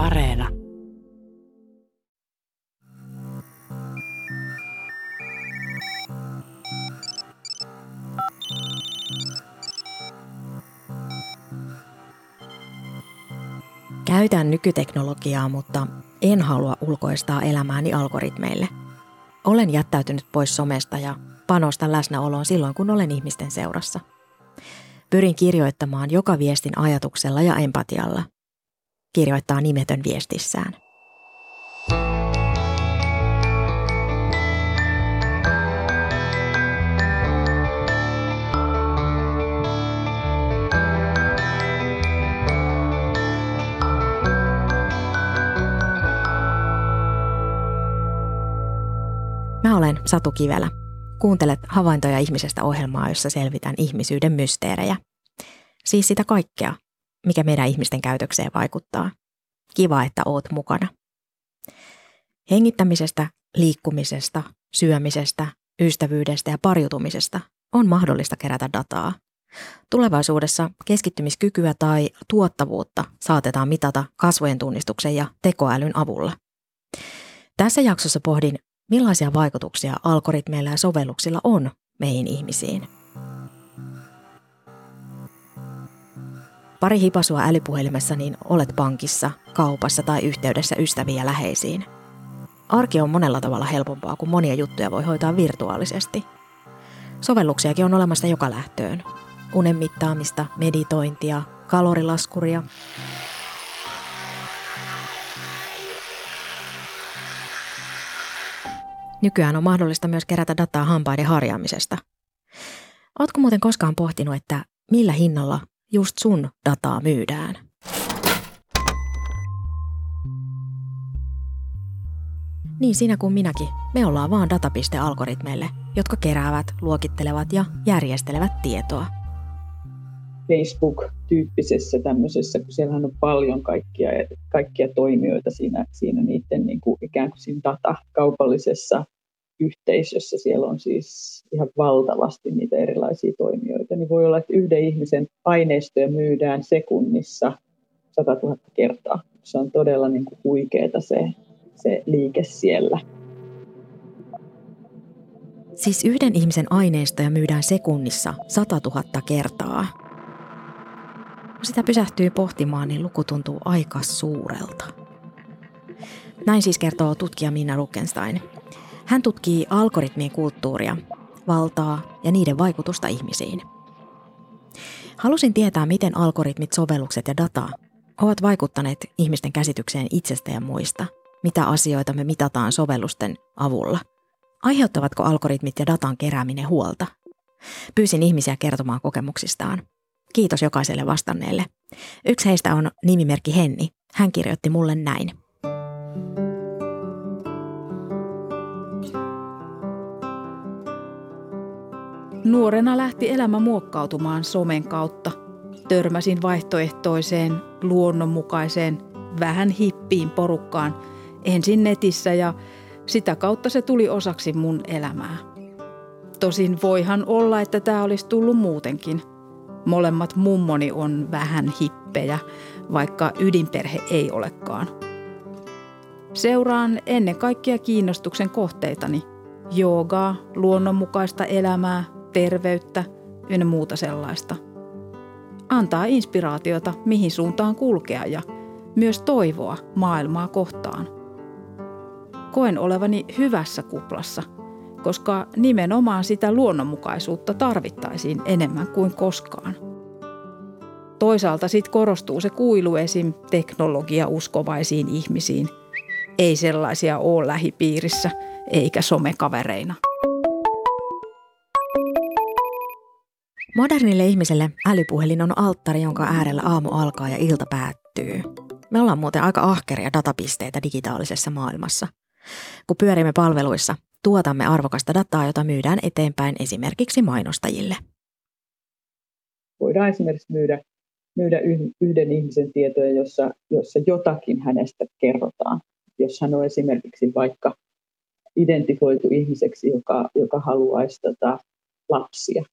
Areena. Käytän nykyteknologiaa, mutta en halua ulkoistaa elämääni algoritmeille. Olen jättäytynyt pois somesta ja panostan läsnäoloon silloin, kun olen ihmisten seurassa. Pyrin kirjoittamaan joka viestin ajatuksella ja empatialla. Kirjoittaa nimetön viestissään. Mä olen Satu Kivelä. Kuuntelet havaintoja ihmisestä ohjelmaa, jossa selvitän ihmisyyden mysteerejä. Siis sitä kaikkea, mikä meidän ihmisten käytökseen vaikuttaa. Kiva, että oot mukana. Hengittämisestä, liikkumisesta, syömisestä, ystävyydestä ja pariutumisesta on mahdollista kerätä dataa. Tulevaisuudessa keskittymiskykyä tai tuottavuutta saatetaan mitata kasvojen tunnistuksen ja tekoälyn avulla. Tässä jaksossa pohdin, millaisia vaikutuksia algoritmeilla ja sovelluksilla on meihin ihmisiin. Pari hipasua älypuhelimessa, niin olet pankissa, kaupassa tai yhteydessä ystäviin ja läheisiin. Arki on monella tavalla helpompaa, kun monia juttuja voi hoitaa virtuaalisesti. Sovelluksiakin on olemassa joka lähtöön. Unen mittaamista, meditointia, kalorilaskuria, Nykyään on mahdollista myös kerätä dataa hampaiden harjaamisesta. Ootko muuten koskaan pohtinut, että millä hinnalla just sun dataa myydään? Niin sinä kuin minäkin, me ollaan vaan datapiste-algoritmeille, jotka keräävät, luokittelevat ja järjestelevät tietoa. Facebook-tyyppisessä tämmöisessä, kun siellähän on paljon kaikkia, kaikkia toimijoita siinä, siinä niiden niin kuin ikään kuin siinä datakaupallisessa yhteisössä. Siellä on siis ihan valtavasti niitä erilaisia toimijoita. Niin voi olla, että yhden ihmisen aineistoja myydään sekunnissa 100 000 kertaa. Se on todella niin kuin huikeeta se, se liike siellä. Siis yhden ihmisen aineistoja myydään sekunnissa 100 000 kertaa. Kun sitä pysähtyy pohtimaan, niin luku tuntuu aika suurelta. Näin siis kertoo tutkija Minna Ruckenstein. Hän tutkii algoritmien kulttuuria, valtaa ja niiden vaikutusta ihmisiin. Halusin tietää, miten algoritmit, sovellukset ja data ovat vaikuttaneet ihmisten käsitykseen itsestä ja muista. Mitä asioita me mitataan sovellusten avulla. Aiheuttavatko algoritmit ja datan kerääminen huolta? Pyysin ihmisiä kertomaan kokemuksistaan. Kiitos jokaiselle vastanneelle. Yksi heistä on nimimerkki Henni. Hän kirjoitti mulle näin. Nuorena lähti elämä muokkautumaan somen kautta. Törmäsin vaihtoehtoiseen, luonnonmukaiseen, vähän hippiin porukkaan ensin netissä ja sitä kautta se tuli osaksi mun elämää. Tosin voihan olla, että tämä olisi tullut muutenkin – Molemmat mummoni on vähän hippejä, vaikka ydinperhe ei olekaan. Seuraan ennen kaikkea kiinnostuksen kohteitani. Joogaa, luonnonmukaista elämää, terveyttä ynnä muuta sellaista. Antaa inspiraatiota, mihin suuntaan kulkea ja myös toivoa maailmaa kohtaan. Koen olevani hyvässä kuplassa – koska nimenomaan sitä luonnonmukaisuutta tarvittaisiin enemmän kuin koskaan. Toisaalta sitten korostuu se kuilu esim. teknologia-uskovaisiin ihmisiin. Ei sellaisia ole lähipiirissä eikä somekavereina. Modernille ihmiselle älypuhelin on alttari, jonka äärellä aamu alkaa ja ilta päättyy. Me ollaan muuten aika ahkeria datapisteitä digitaalisessa maailmassa. Kun pyörimme palveluissa, tuotamme arvokasta dataa, jota myydään eteenpäin esimerkiksi mainostajille. Voidaan esimerkiksi myydä, myydä yhden ihmisen tietoja, jossa, jossa jotakin hänestä kerrotaan. Jos hän on esimerkiksi vaikka identifoitu ihmiseksi, joka, joka haluaisi tota lapsia.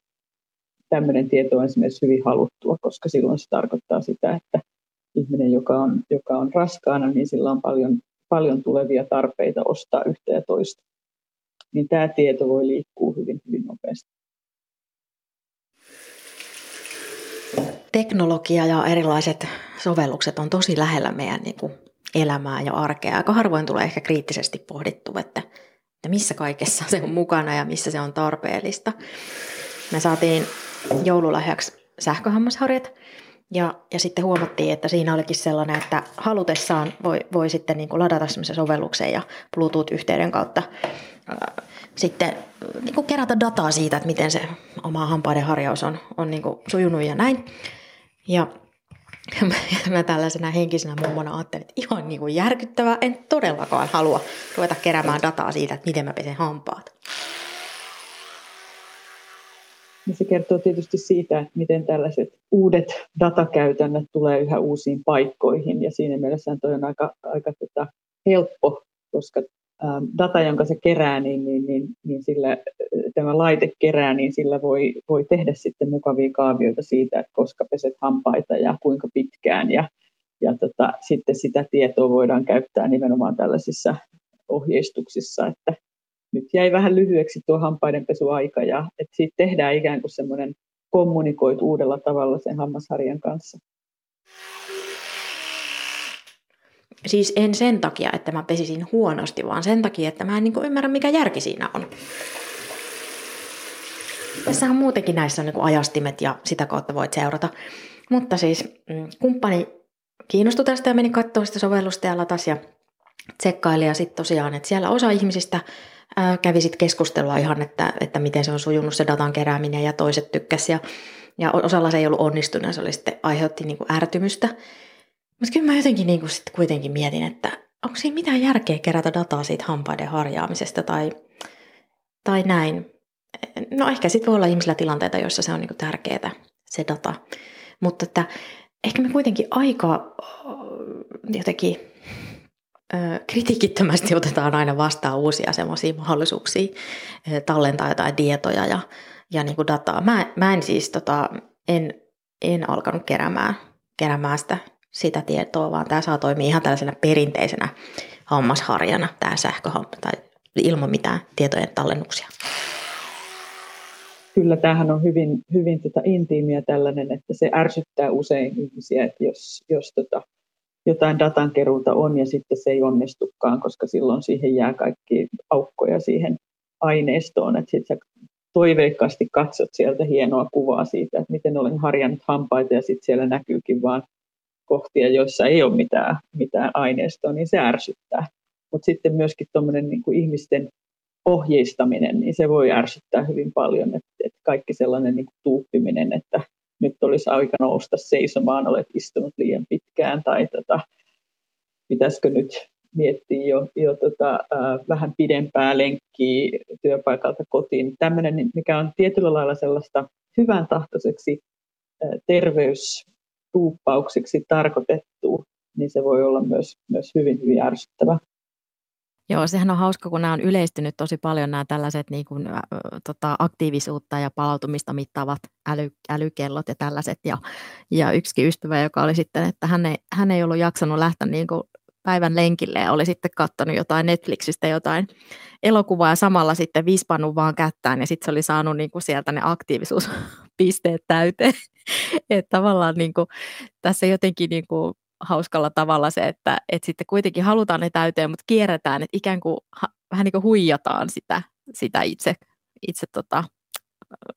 Tämmöinen tieto on esimerkiksi hyvin haluttua, koska silloin se tarkoittaa sitä, että ihminen, joka on, joka on raskaana, niin sillä on paljon, paljon tulevia tarpeita ostaa yhtä ja toista. Niin tämä tieto voi liikkua hyvin, hyvin nopeasti. Teknologia ja erilaiset sovellukset on tosi lähellä meidän niin kuin, elämää ja arkea. Aika harvoin tulee ehkä kriittisesti pohdittu, että, että missä kaikessa se on mukana ja missä se on tarpeellista. Me saatiin joululahjaksi sähköhammasharjat ja, ja sitten huomattiin, että siinä olikin sellainen, että halutessaan voi, voi sitten niin kuin ladata semmoisen sovelluksen ja Bluetooth-yhteyden kautta ää, sitten niin kuin kerätä dataa siitä, että miten se oma hampaiden harjaus on, on niin kuin sujunut ja näin. Ja mä tällaisena henkisenä mummona ajattelin, että ihan niin kuin järkyttävää, en todellakaan halua ruveta keräämään dataa siitä, että miten mä pesen hampaat. Niin se kertoo tietysti siitä, että miten tällaiset uudet datakäytännöt tulee yhä uusiin paikkoihin. Ja siinä mielessä toi on aika, aika tota helppo, koska ähm, data, jonka se kerää, niin, niin, niin, niin sillä, tämä laite kerää, niin sillä voi, voi tehdä sitten mukavia kaavioita siitä, että koska peset hampaita ja kuinka pitkään. Ja, ja tota, sitten sitä tietoa voidaan käyttää nimenomaan tällaisissa ohjeistuksissa, että nyt jäi vähän lyhyeksi tuo hampaidenpesuaika ja että siitä tehdään ikään kuin semmoinen kommunikoit uudella tavalla sen hammasharjan kanssa. Siis en sen takia, että mä pesisin huonosti, vaan sen takia, että mä en niin ymmärrä, mikä järki siinä on. Tässä on muutenkin näissä on niin ajastimet ja sitä kautta voit seurata. Mutta siis mm, kumppani kiinnostui tästä ja meni katsoa sitä sovellusta ja latas ja tsekkaili. Ja sitten tosiaan, että siellä osa ihmisistä kävi sitten keskustelua ihan, että, että miten se on sujunut se datan kerääminen ja toiset tykkäs ja, ja osalla se ei ollut onnistunut ja se oli sitten, aiheutti niin kuin ärtymystä. Mutta kyllä mä jotenkin niin kuin sitten kuitenkin mietin, että onko siinä mitään järkeä kerätä dataa siitä hampaiden harjaamisesta tai, tai näin. No ehkä sitten voi olla ihmisillä tilanteita, joissa se on niin kuin tärkeää, se data. Mutta että ehkä me kuitenkin aika jotenkin kritiikittömästi otetaan aina vastaan uusia semmoisia mahdollisuuksia tallentaa jotain tietoja ja, ja niin kuin dataa. Mä, mä en siis tota, en, en alkanut keräämään, keräämään sitä, sitä tietoa, vaan tämä saa toimia ihan tällaisena perinteisenä hammasharjana, tämä sähköhamma, tai ilman mitään tietojen tallennuksia. Kyllä tämähän on hyvin, hyvin tota intiimiä tällainen, että se ärsyttää usein ihmisiä, että jos, jos tota, jotain datankeruuta on ja sitten se ei onnistukaan, koska silloin siihen jää kaikki aukkoja siihen aineistoon, että sitten toiveikkaasti katsot sieltä hienoa kuvaa siitä, että miten olen harjannut hampaita ja sitten siellä näkyykin vaan kohtia, joissa ei ole mitään, mitään aineistoa, niin se ärsyttää. Mutta sitten myöskin tuommoinen niin ihmisten ohjeistaminen, niin se voi ärsyttää hyvin paljon, että, kaikki sellainen niin tuuppiminen, että nyt olisi aika nousta seisomaan, olet istunut liian pitkään, tai tota, pitäisikö nyt miettiä jo, jo tota, äh, vähän pidempää lenkkiä työpaikalta kotiin. Tämmöinen, mikä on tietyllä lailla sellaista hyvän tahtoiseksi äh, terveystuuppaukseksi tarkoitettu, niin se voi olla myös, myös hyvin, hyvin ärsyttävä. Joo, sehän on hauska, kun nämä on yleistynyt tosi paljon nämä tällaiset niin kuin, ä, tota, aktiivisuutta ja palautumista mittaavat äly, älykellot ja tällaiset. Ja, ja yksikin ystävä, joka oli sitten, että hän ei, hän ei ollut jaksanut lähteä niin kuin päivän lenkille ja oli sitten katsonut jotain Netflixistä jotain elokuvaa ja samalla sitten vispannut vaan kättään ja sitten se oli saanut niin kuin sieltä ne aktiivisuuspisteet täyteen. että tavallaan niin kuin, tässä jotenkin niin kuin hauskalla tavalla se, että, että sitten kuitenkin halutaan ne täyteen, mutta kierretään, että ikään kuin vähän niin kuin huijataan sitä, sitä itse, itse tota,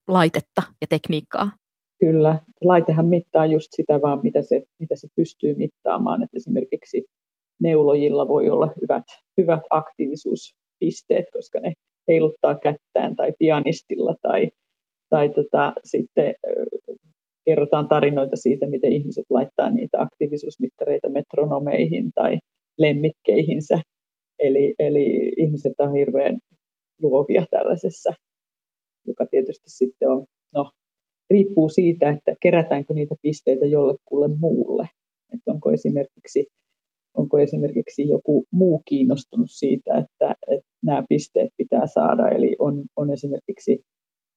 laitetta ja tekniikkaa. Kyllä, laitehan mittaa just sitä vaan, mitä se, mitä se pystyy mittaamaan. Että esimerkiksi neulojilla voi olla hyvät, hyvät aktiivisuuspisteet, koska ne heiluttaa kättään tai pianistilla tai, tai tota, sitten kerrotaan tarinoita siitä, miten ihmiset laittaa niitä aktiivisuusmittareita metronomeihin tai lemmikkeihinsä. Eli, eli ihmiset on hirveän luovia tällaisessa, joka tietysti sitten on, no, riippuu siitä, että kerätäänkö niitä pisteitä jollekulle muulle. Että onko esimerkiksi onko esimerkiksi joku muu kiinnostunut siitä, että, että nämä pisteet pitää saada. Eli on, on esimerkiksi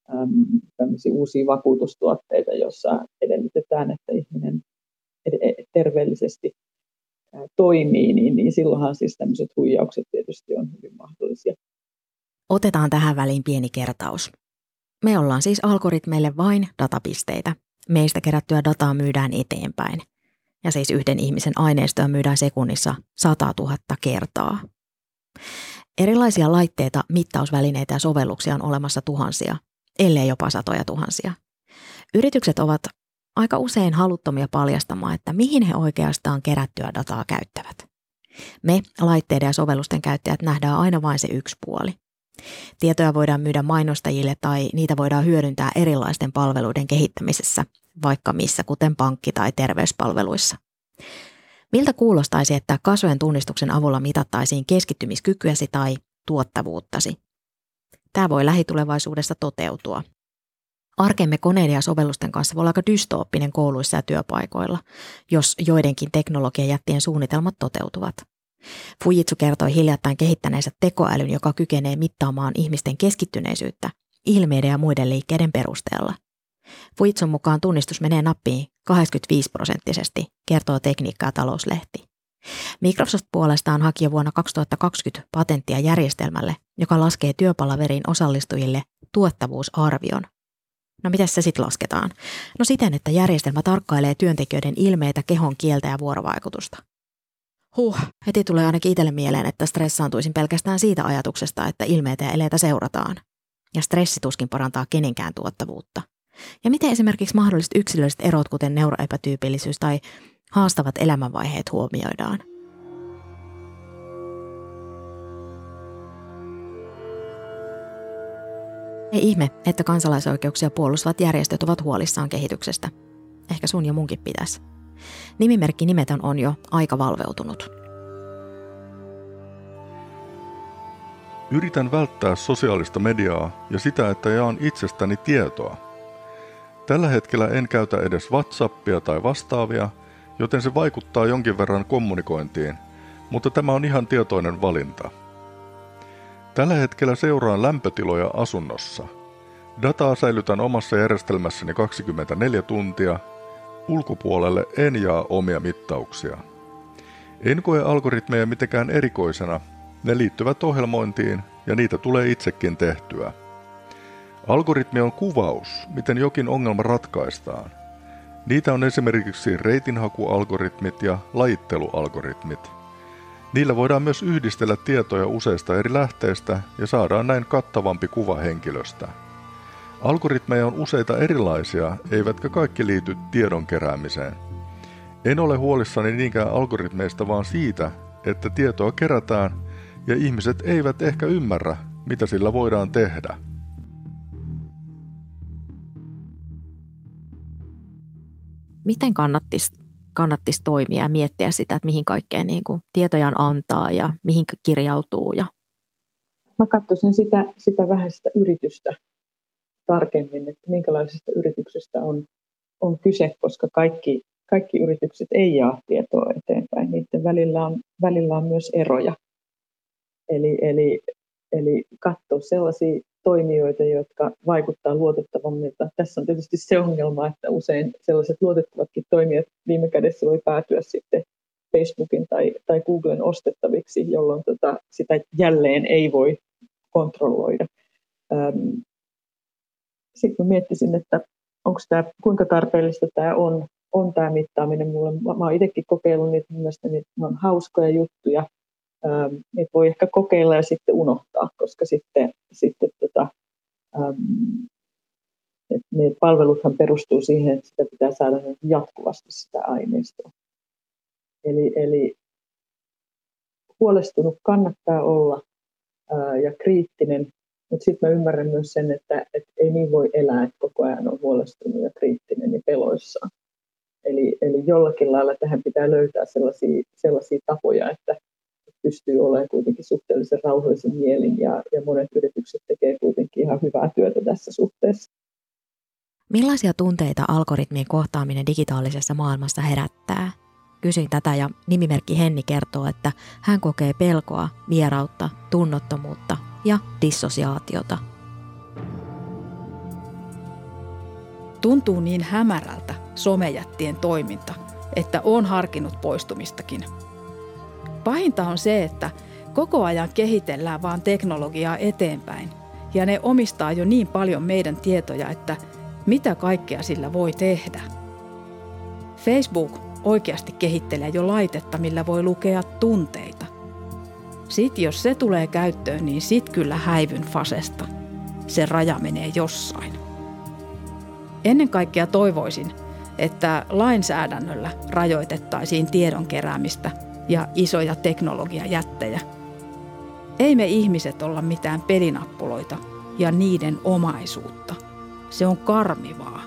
äm, uusia vakuutustuotteita, joissa edellytetään, että ihminen terveellisesti toimii, niin, niin silloinhan siis tämmöiset huijaukset tietysti on hyvin mahdollisia. Otetaan tähän väliin pieni kertaus. Me ollaan siis algoritmeille vain datapisteitä. Meistä kerättyä dataa myydään eteenpäin. Ja siis yhden ihmisen aineistoa myydään sekunnissa 100 000 kertaa. Erilaisia laitteita, mittausvälineitä ja sovelluksia on olemassa tuhansia, ellei jopa satoja tuhansia. Yritykset ovat aika usein haluttomia paljastamaan, että mihin he oikeastaan kerättyä dataa käyttävät. Me, laitteiden ja sovellusten käyttäjät, nähdään aina vain se yksi puoli. Tietoja voidaan myydä mainostajille tai niitä voidaan hyödyntää erilaisten palveluiden kehittämisessä, vaikka missä, kuten pankki- tai terveyspalveluissa. Miltä kuulostaisi, että kasvojen tunnistuksen avulla mitattaisiin keskittymiskykyäsi tai tuottavuuttasi? Tämä voi lähitulevaisuudessa toteutua. Arkemme koneiden ja sovellusten kanssa voi olla aika dystooppinen kouluissa ja työpaikoilla, jos joidenkin teknologiajättien suunnitelmat toteutuvat. Fujitsu kertoi hiljattain kehittäneensä tekoälyn, joka kykenee mittaamaan ihmisten keskittyneisyyttä ilmeiden ja muiden liikkeiden perusteella. Fujitsun mukaan tunnistus menee nappiin 85 prosenttisesti, kertoo Tekniikka- ja talouslehti. Microsoft puolestaan haki vuonna 2020 patenttia järjestelmälle, joka laskee työpalaveriin osallistujille tuottavuusarvion. No miten se sitten lasketaan? No siten, että järjestelmä tarkkailee työntekijöiden ilmeitä, kehon kieltä ja vuorovaikutusta. Huh, heti tulee ainakin itselle mieleen, että stressaantuisin pelkästään siitä ajatuksesta, että ilmeitä ja eleitä seurataan. Ja stressi tuskin parantaa kenenkään tuottavuutta. Ja miten esimerkiksi mahdolliset yksilölliset erot, kuten neuroepätyypillisyys tai haastavat elämänvaiheet huomioidaan? Ei ihme, että kansalaisoikeuksia puolustavat järjestöt ovat huolissaan kehityksestä. Ehkä sun ja munkin pitäisi. Nimimerkki nimetön on jo aika valveutunut. Yritän välttää sosiaalista mediaa ja sitä, että jaan itsestäni tietoa. Tällä hetkellä en käytä edes WhatsAppia tai vastaavia, joten se vaikuttaa jonkin verran kommunikointiin, mutta tämä on ihan tietoinen valinta. Tällä hetkellä seuraan lämpötiloja asunnossa. Dataa säilytän omassa järjestelmässäni 24 tuntia Ulkopuolelle en jaa omia mittauksia. En koe algoritmeja mitenkään erikoisena, ne liittyvät ohjelmointiin ja niitä tulee itsekin tehtyä. Algoritmi on kuvaus, miten jokin ongelma ratkaistaan. Niitä on esimerkiksi reitinhakualgoritmit ja lajittelualgoritmit. Niillä voidaan myös yhdistellä tietoja useista eri lähteistä ja saadaan näin kattavampi kuva henkilöstä. Algoritmeja on useita erilaisia, eivätkä kaikki liity tiedon keräämiseen. En ole huolissani niinkään algoritmeista, vaan siitä, että tietoa kerätään ja ihmiset eivät ehkä ymmärrä, mitä sillä voidaan tehdä. Miten kannattisi, kannattis toimia ja miettiä sitä, että mihin kaikkeen niin kuin tietojaan antaa ja mihin kirjautuu? Ja... Mä katsoisin sitä, sitä vähän sitä yritystä tarkemmin, että minkälaisesta yrityksestä on, on kyse, koska kaikki, kaikki yritykset ei jaa tietoa eteenpäin. Niiden välillä on, välillä on myös eroja. Eli, eli, eli katsoa sellaisia toimijoita, jotka vaikuttaa luotettavammilta. Tässä on tietysti se ongelma, että usein sellaiset luotettavatkin toimijat viime kädessä voi päätyä sitten Facebookin tai, tai Googlen ostettaviksi, jolloin tota, sitä jälleen ei voi kontrolloida sitten mä miettisin, että onko tämä, kuinka tarpeellista tämä on, on tämä mittaaminen mulle. Mä, mä oon itsekin kokeillut niitä, mielestäni ne on hauskoja juttuja. Ähm, niitä voi ehkä kokeilla ja sitten unohtaa, koska sitten, sitten tota, ähm, että ne palveluthan perustuu siihen, että sitä pitää saada jatkuvasti sitä aineistoa. Eli, eli huolestunut kannattaa olla ää, ja kriittinen mutta sitten mä ymmärrän myös sen, että, että ei niin voi elää, että koko ajan on huolestunut ja kriittinen ja peloissaan. Eli, eli jollakin lailla tähän pitää löytää sellaisia, sellaisia tapoja, että pystyy olemaan kuitenkin suhteellisen rauhallisen mielin ja, ja monet yritykset tekee kuitenkin ihan hyvää työtä tässä suhteessa. Millaisia tunteita algoritmien kohtaaminen digitaalisessa maailmassa herättää? Kysyin tätä ja nimimerkki Henni kertoo, että hän kokee pelkoa, vierautta, tunnottomuutta ja dissosiaatiota. Tuntuu niin hämärältä somejättien toiminta, että on harkinnut poistumistakin. Pahinta on se, että koko ajan kehitellään vaan teknologiaa eteenpäin ja ne omistaa jo niin paljon meidän tietoja, että mitä kaikkea sillä voi tehdä. Facebook oikeasti kehittelee jo laitetta, millä voi lukea tunteita. Sitten jos se tulee käyttöön, niin sit kyllä häivyn fasesta. Se raja menee jossain. Ennen kaikkea toivoisin, että lainsäädännöllä rajoitettaisiin tiedon keräämistä ja isoja teknologiajättejä. Ei me ihmiset olla mitään pelinappuloita ja niiden omaisuutta. Se on karmivaa.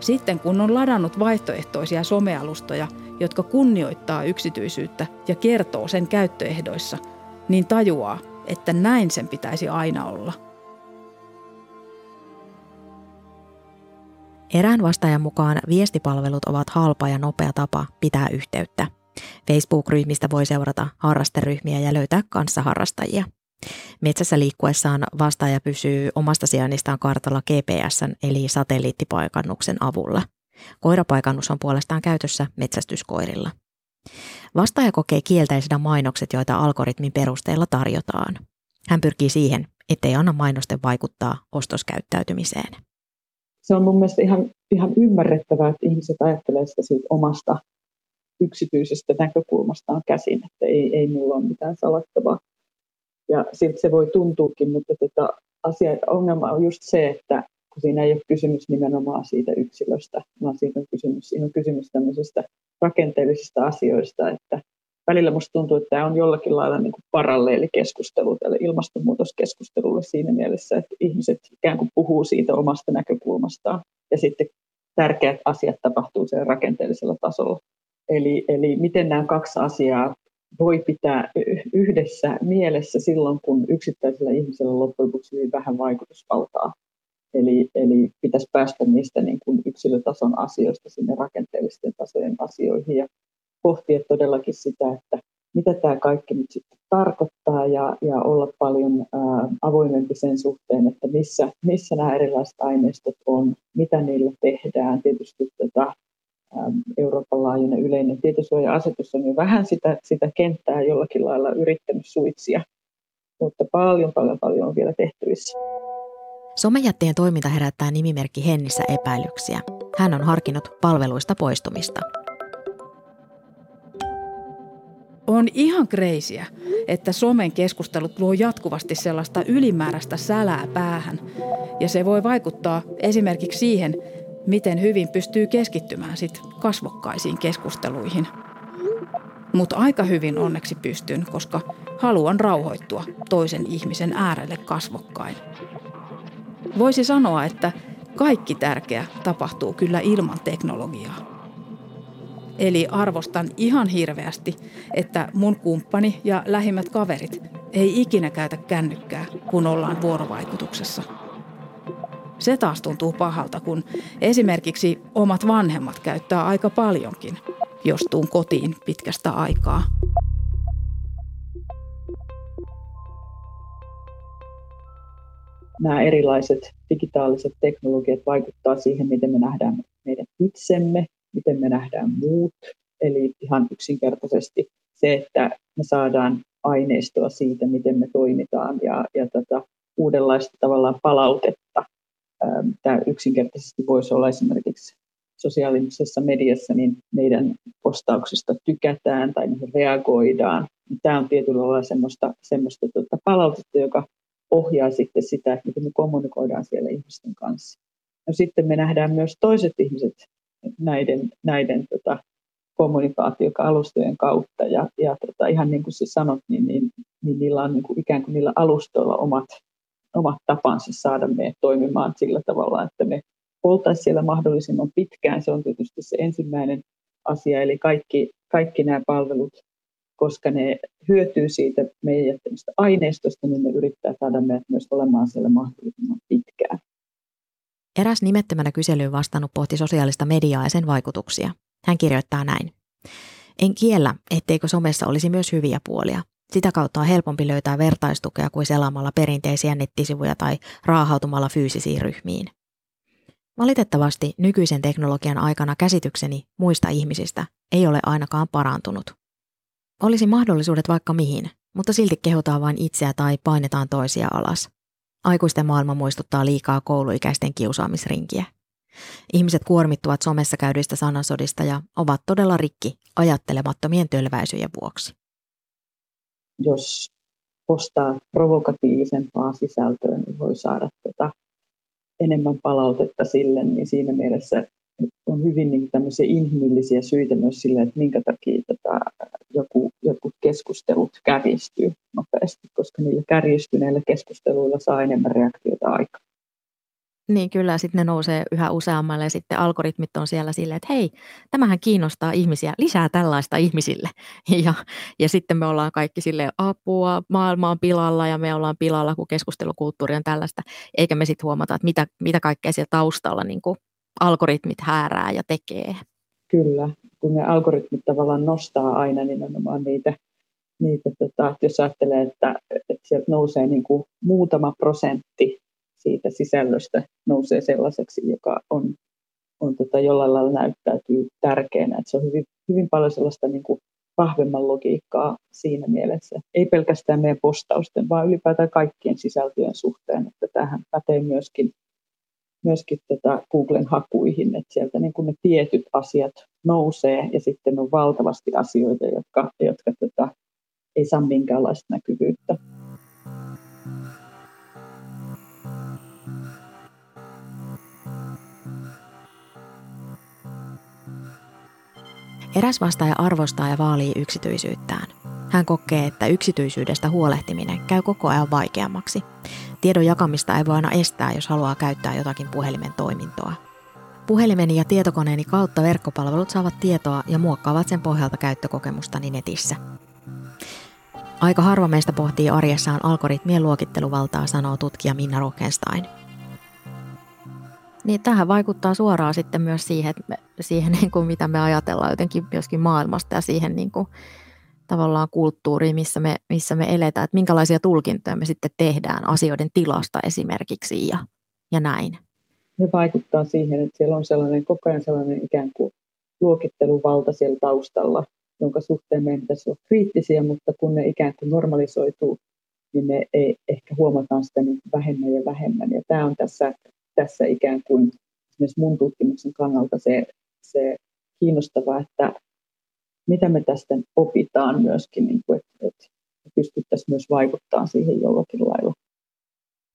Sitten kun on ladannut vaihtoehtoisia somealustoja, jotka kunnioittaa yksityisyyttä ja kertoo sen käyttöehdoissa, niin tajuaa, että näin sen pitäisi aina olla – Erään vastaajan mukaan viestipalvelut ovat halpa ja nopea tapa pitää yhteyttä. Facebook-ryhmistä voi seurata harrasteryhmiä ja löytää kanssaharrastajia. Metsässä liikkuessaan vastaaja pysyy omasta sijainnistaan kartalla GPSn eli satelliittipaikannuksen avulla. Koirapaikannus on puolestaan käytössä metsästyskoirilla. Vastaaja kokee kielteisenä mainokset, joita algoritmin perusteella tarjotaan. Hän pyrkii siihen, ettei anna mainosten vaikuttaa ostoskäyttäytymiseen se on mun mielestä ihan, ihan ymmärrettävää, että ihmiset ajattelee sitä siitä omasta yksityisestä näkökulmastaan käsin, että ei, ei mulla ole mitään salattavaa. Ja siltä se voi tuntuukin, mutta tota, asia, ongelma on just se, että kun siinä ei ole kysymys nimenomaan siitä yksilöstä, vaan siitä on kysymys, siinä on kysymys tämmöisistä rakenteellisista asioista, että välillä musta tuntuu, että tämä on jollakin lailla niin kuin paralleeli keskustelu tälle ilmastonmuutoskeskustelulle siinä mielessä, että ihmiset ikään kuin puhuu siitä omasta näkökulmastaan ja sitten tärkeät asiat tapahtuu sen rakenteellisella tasolla. Eli, eli miten nämä kaksi asiaa voi pitää yhdessä mielessä silloin, kun yksittäisellä ihmisellä loppujen lopuksi hyvin vähän vaikutusvaltaa. Eli, eli pitäisi päästä niistä niin kuin yksilötason asioista sinne rakenteellisten tasojen asioihin. Ja pohtia todellakin sitä, että mitä tämä kaikki nyt sitten tarkoittaa ja, ja olla paljon ää, avoimempi sen suhteen, että missä, missä nämä erilaiset aineistot on, mitä niillä tehdään. Tietysti ää, Euroopan laajuinen yleinen tietosuoja-asetus on jo vähän sitä, sitä kenttää jollakin lailla yrittänyt suitsia, mutta paljon, paljon, paljon on vielä tehtävissä. Somejättien toiminta herättää nimimerkki Hennissä epäilyksiä. Hän on harkinnut palveluista poistumista. On ihan kreisiä, että somen keskustelut luo jatkuvasti sellaista ylimääräistä sälää päähän. Ja se voi vaikuttaa esimerkiksi siihen, miten hyvin pystyy keskittymään sit kasvokkaisiin keskusteluihin. Mutta aika hyvin onneksi pystyn, koska haluan rauhoittua toisen ihmisen äärelle kasvokkain. Voisi sanoa, että kaikki tärkeä tapahtuu kyllä ilman teknologiaa. Eli arvostan ihan hirveästi, että mun kumppani ja lähimmät kaverit ei ikinä käytä kännykkää, kun ollaan vuorovaikutuksessa. Se taas tuntuu pahalta, kun esimerkiksi omat vanhemmat käyttää aika paljonkin, jos tuun kotiin pitkästä aikaa. Nämä erilaiset digitaaliset teknologiat vaikuttaa siihen, miten me nähdään meidän itsemme miten me nähdään muut. Eli ihan yksinkertaisesti se, että me saadaan aineistoa siitä, miten me toimitaan ja, ja tätä uudenlaista tavallaan palautetta. Tämä yksinkertaisesti voisi olla esimerkiksi sosiaalisessa mediassa, niin meidän postauksista tykätään tai niihin reagoidaan. Tämä on tietyllä lailla semmoista, semmoista tuota palautetta, joka ohjaa sitten sitä, että miten me kommunikoidaan siellä ihmisten kanssa. No sitten me nähdään myös toiset ihmiset näiden, näiden tota, kommunikaatiokalustojen kautta. Ja, ja tota, ihan niin kuin sä sanot, niin, niin, niin niillä on niin kuin ikään kuin niillä alustoilla omat, omat tapansa saada meidät toimimaan sillä tavalla, että me oltaisiin siellä mahdollisimman pitkään. Se on tietysti se ensimmäinen asia, eli kaikki, kaikki nämä palvelut, koska ne hyötyy siitä meidän jättämistä aineistosta, niin ne yrittää saada meidät myös olemaan siellä mahdollisimman pitkään. Eräs nimettömänä kyselyyn vastannut pohti sosiaalista mediaa ja sen vaikutuksia. Hän kirjoittaa näin. En kiellä, etteikö somessa olisi myös hyviä puolia. Sitä kautta on helpompi löytää vertaistukea kuin selaamalla perinteisiä nettisivuja tai raahautumalla fyysisiin ryhmiin. Valitettavasti nykyisen teknologian aikana käsitykseni muista ihmisistä ei ole ainakaan parantunut. Olisi mahdollisuudet vaikka mihin, mutta silti kehotaan vain itseä tai painetaan toisia alas. Aikuisten maailma muistuttaa liikaa kouluikäisten kiusaamisrinkiä. Ihmiset kuormittuvat somessa käydyistä sanansodista ja ovat todella rikki ajattelemattomien tölväisyjen vuoksi. Jos postaa provokatiivisempaa sisältöä, niin voi saada tota enemmän palautetta sille, niin siinä mielessä on hyvin niin tämmöisiä inhimillisiä syitä myös sille, että minkä takia tota, joku, joku keskustelut kärjistyy nopeasti, koska niillä kärjistyneillä keskusteluilla saa enemmän reaktiota aikaa. Niin kyllä, sitten ne nousee yhä useammalle ja sitten algoritmit on siellä silleen, että hei, tämähän kiinnostaa ihmisiä, lisää tällaista ihmisille. Ja, ja sitten me ollaan kaikki sille apua, maailma on pilalla ja me ollaan pilalla, kun keskustelukulttuuri on tällaista. Eikä me sitten huomata, että mitä, mitä kaikkea siellä taustalla niin kuin algoritmit häärää ja tekee. Kyllä, kun ne algoritmit tavallaan nostaa aina nimenomaan niitä, niitä tota, jos ajattelee, että, että sieltä nousee niin kuin muutama prosentti siitä sisällöstä nousee sellaiseksi, joka on, on tota, jollain lailla näyttäytyy tärkeänä. Että se on hyvin, hyvin paljon sellaista niin kuin vahvemman logiikkaa siinä mielessä. Ei pelkästään meidän postausten, vaan ylipäätään kaikkien sisältöjen suhteen. Että tähän pätee myöskin, myöskin tota Googlen hakuihin, että sieltä niin kuin ne tietyt asiat nousee ja sitten on valtavasti asioita, jotka, jotka tota, ei saa minkäänlaista näkyvyyttä. Eräs vastaaja arvostaa ja vaalii yksityisyyttään. Hän kokee, että yksityisyydestä huolehtiminen käy koko ajan vaikeammaksi. Tiedon jakamista ei voi aina estää, jos haluaa käyttää jotakin puhelimen toimintoa. Puhelimeni ja tietokoneeni kautta verkkopalvelut saavat tietoa ja muokkaavat sen pohjalta käyttökokemustani netissä. Aika harva meistä pohtii arjessaan algoritmien luokitteluvaltaa, sanoo tutkija Minna Rockenstein. Niin tähän vaikuttaa suoraan sitten myös siihen, että me, siihen niin kuin mitä me ajatellaan jotenkin myöskin maailmasta ja siihen niin kuin, tavallaan kulttuuriin, missä me, missä me eletään, että minkälaisia tulkintoja me sitten tehdään asioiden tilasta esimerkiksi ja, ja näin. Se vaikuttaa siihen, että siellä on sellainen koko ajan sellainen ikään kuin luokitteluvalta siellä taustalla, jonka suhteen meidän pitäisi olla kriittisiä, mutta kun ne ikään kuin normalisoituu, niin me ei ehkä huomataan sitä niin vähemmän ja vähemmän. Ja tämä on tässä tässä ikään kuin esimerkiksi mun tutkimuksen kannalta se, se kiinnostava, että mitä me tästä opitaan myöskin, niin kuin, että, että pystyttäisiin myös vaikuttaa siihen jollakin lailla.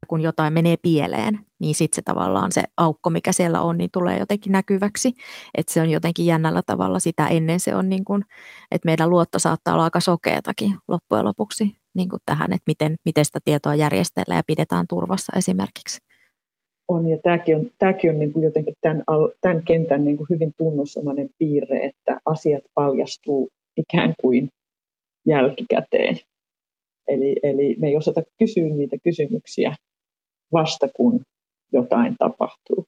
Kun jotain menee pieleen, niin sitten se tavallaan se aukko, mikä siellä on, niin tulee jotenkin näkyväksi. Että se on jotenkin jännällä tavalla sitä ennen se on niin kuin, että meidän luotto saattaa olla aika sokeatakin loppujen lopuksi niin kuin tähän, että miten, miten sitä tietoa järjestellään ja pidetään turvassa esimerkiksi on. Ja tämäkin on, tämäkin on niin kuin jotenkin tämän, tämän kentän niin kuin hyvin tunnusomainen piirre, että asiat paljastuu ikään kuin jälkikäteen. Eli, eli me ei osata kysyä niitä kysymyksiä vasta kun jotain tapahtuu.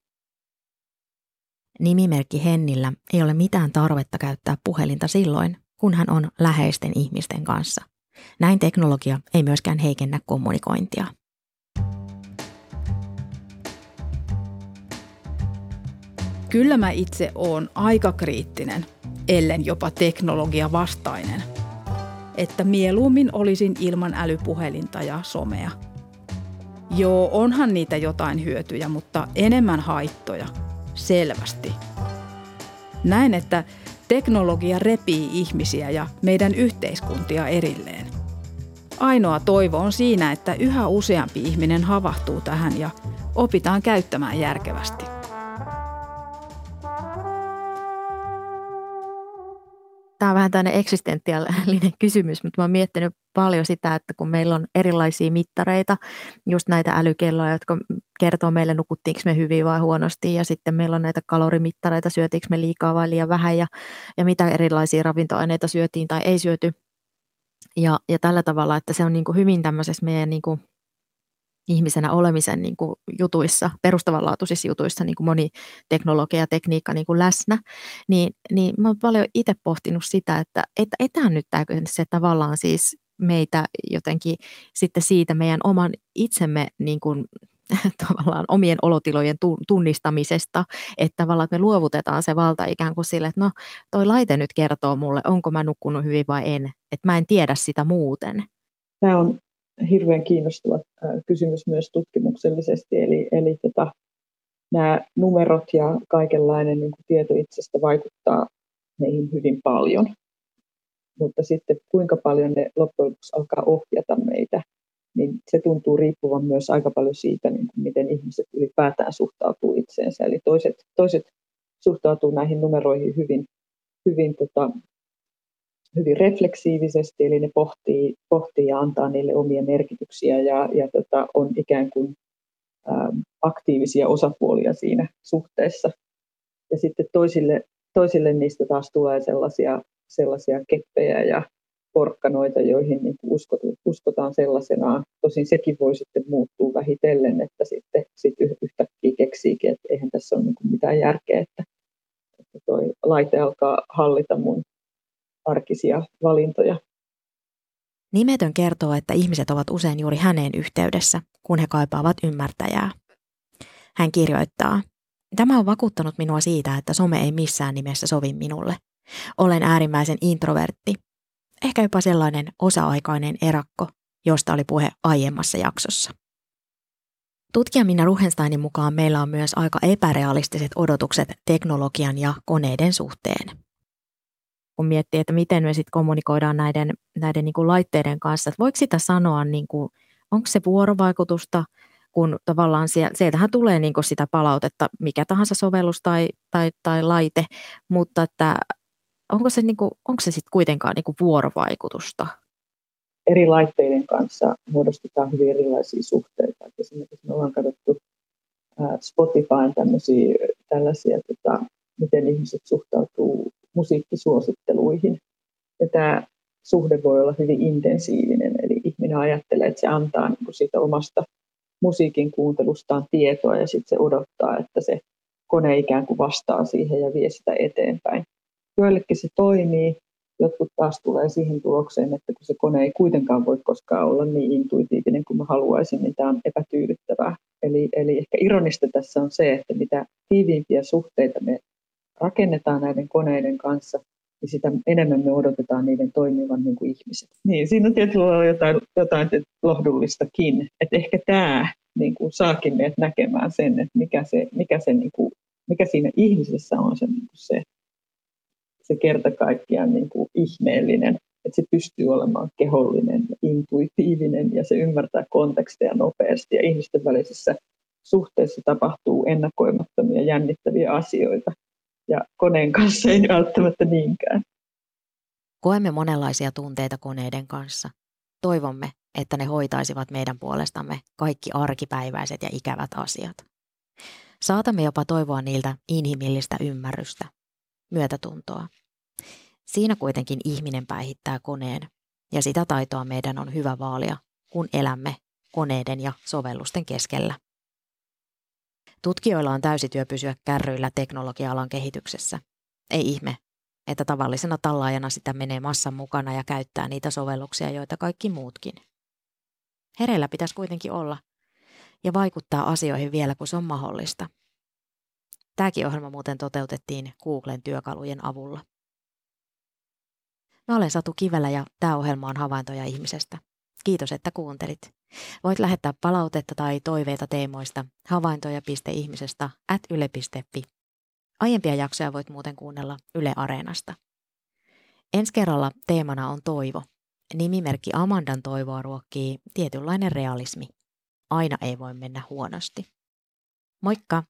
Nimimerkki Hennillä ei ole mitään tarvetta käyttää puhelinta silloin, kun hän on läheisten ihmisten kanssa. Näin teknologia ei myöskään heikennä kommunikointia. Kyllä mä itse oon aika kriittinen, ellen jopa teknologia vastainen. Että mieluummin olisin ilman älypuhelinta ja somea. Joo, onhan niitä jotain hyötyjä, mutta enemmän haittoja. Selvästi. Näin, että teknologia repii ihmisiä ja meidän yhteiskuntia erilleen. Ainoa toivo on siinä, että yhä useampi ihminen havahtuu tähän ja opitaan käyttämään järkevästi. Tämä on vähän tämmöinen eksistentiaalinen kysymys, mutta mä oon miettinyt paljon sitä, että kun meillä on erilaisia mittareita, just näitä älykelloja, jotka kertoo meille nukuttiinko me hyvin vai huonosti, ja sitten meillä on näitä kalorimittareita, syötiinkö me liikaa vai liian vähän, ja, ja mitä erilaisia ravintoaineita syötiin tai ei syöty. Ja, ja tällä tavalla, että se on niin kuin hyvin tämmöisessä meidän niin kuin ihmisenä olemisen niin kuin jutuissa, perustavanlaatuisissa jutuissa, niin kuin moni teknologia ja tekniikka niin kuin läsnä, niin, niin mä oon paljon itse pohtinut sitä, että, että etäännyttääkö se tavallaan siis meitä jotenkin sitten siitä meidän oman itsemme niin kuin tavallaan omien olotilojen tunnistamisesta, että tavallaan että me luovutetaan se valta ikään kuin sille, että no toi laite nyt kertoo mulle, onko mä nukkunut hyvin vai en, että mä en tiedä sitä muuten. Tämä on hirveän kiinnostava kysymys myös tutkimuksellisesti, eli, eli tota, nämä numerot ja kaikenlainen niin tieto itsestä vaikuttaa meihin hyvin paljon. Mutta sitten kuinka paljon ne loppujen lopuksi alkaa ohjata meitä, niin se tuntuu riippuvan myös aika paljon siitä, niin kuin miten ihmiset ylipäätään suhtautuu itseensä. Eli toiset, toiset suhtautuu näihin numeroihin hyvin, hyvin, tota, hyvin refleksiivisesti, eli ne pohtii, pohtii ja antaa niille omia merkityksiä ja, ja tota, on ikään kuin Ähm, aktiivisia osapuolia siinä suhteessa. Ja sitten toisille, toisille niistä taas tulee sellaisia, sellaisia keppejä ja porkkanoita, joihin niin uskotaan sellaisenaan. Tosin sekin voi sitten muuttua vähitellen, että sitten sitten yhtäkkiä keksiikin, että eihän tässä ole niin mitään järkeä, että, että toi laite alkaa hallita mun arkisia valintoja. Nimetön kertoo, että ihmiset ovat usein juuri häneen yhteydessä, kun he kaipaavat ymmärtäjää. Hän kirjoittaa, Tämä on vakuuttanut minua siitä, että some ei missään nimessä sovi minulle. Olen äärimmäisen introvertti, ehkä jopa sellainen osa-aikainen erakko, josta oli puhe aiemmassa jaksossa. Tutkija Minna Ruhensteinin mukaan meillä on myös aika epärealistiset odotukset teknologian ja koneiden suhteen kun miettii, että miten me sitten kommunikoidaan näiden, näiden niin kuin laitteiden kanssa. Että voiko sitä sanoa, niin kuin, onko se vuorovaikutusta, kun tavallaan sieltähän tulee niin kuin sitä palautetta, mikä tahansa sovellus tai, tai, tai laite, mutta että onko se, niin kuin, onko se sitten kuitenkaan niin kuin vuorovaikutusta? Eri laitteiden kanssa muodostetaan hyvin erilaisia suhteita. Esimerkiksi me ollaan katsottu Spotifyn tämmöisiä, tällaisia, tota, miten ihmiset suhtautuu musiikkisuositteluihin. Ja tämä suhde voi olla hyvin intensiivinen, eli ihminen ajattelee, että se antaa niin kuin siitä omasta musiikin kuuntelustaan tietoa ja sitten se odottaa, että se kone ikään kuin vastaa siihen ja vie sitä eteenpäin. Joillekin se toimii, jotkut taas tulee siihen tulokseen, että kun se kone ei kuitenkaan voi koskaan olla niin intuitiivinen kuin mä haluaisin, niin tämä on epätyydyttävää. Eli, eli ehkä ironista tässä on se, että mitä tiiviimpiä suhteita me rakennetaan näiden koneiden kanssa, niin sitä enemmän me odotetaan niiden toimivan niin kuin ihmiset. Niin, siinä on tietyllä jotain, jotain lohdullistakin, että ehkä tämä niin kuin saakin meidät näkemään sen, että mikä, se, mikä, se, niin kuin, mikä siinä ihmisessä on se, niin kuin se, se kerta kaikkiaan niin kuin ihmeellinen, että se pystyy olemaan kehollinen ja intuitiivinen ja se ymmärtää konteksteja nopeasti. Ja ihmisten välisessä suhteessa tapahtuu ennakoimattomia jännittäviä asioita ja koneen kanssa ei välttämättä niinkään. Koemme monenlaisia tunteita koneiden kanssa. Toivomme, että ne hoitaisivat meidän puolestamme kaikki arkipäiväiset ja ikävät asiat. Saatamme jopa toivoa niiltä inhimillistä ymmärrystä, myötätuntoa. Siinä kuitenkin ihminen päihittää koneen, ja sitä taitoa meidän on hyvä vaalia, kun elämme koneiden ja sovellusten keskellä. Tutkijoilla on täysi työ pysyä kärryillä teknologia-alan kehityksessä. Ei ihme, että tavallisena tallaajana sitä menee massan mukana ja käyttää niitä sovelluksia, joita kaikki muutkin. Hereillä pitäisi kuitenkin olla ja vaikuttaa asioihin vielä, kun se on mahdollista. Tämäkin ohjelma muuten toteutettiin Googlen työkalujen avulla. Mä olen Satu Kivelä ja tämä ohjelma on havaintoja ihmisestä. Kiitos, että kuuntelit. Voit lähettää palautetta tai toiveita teemoista havaintoja.ihmisestä at yle.fi. Aiempia jaksoja voit muuten kuunnella Yle Areenasta. Ensi kerralla teemana on toivo. Nimimerkki Amandan toivoa ruokkii tietynlainen realismi. Aina ei voi mennä huonosti. Moikka!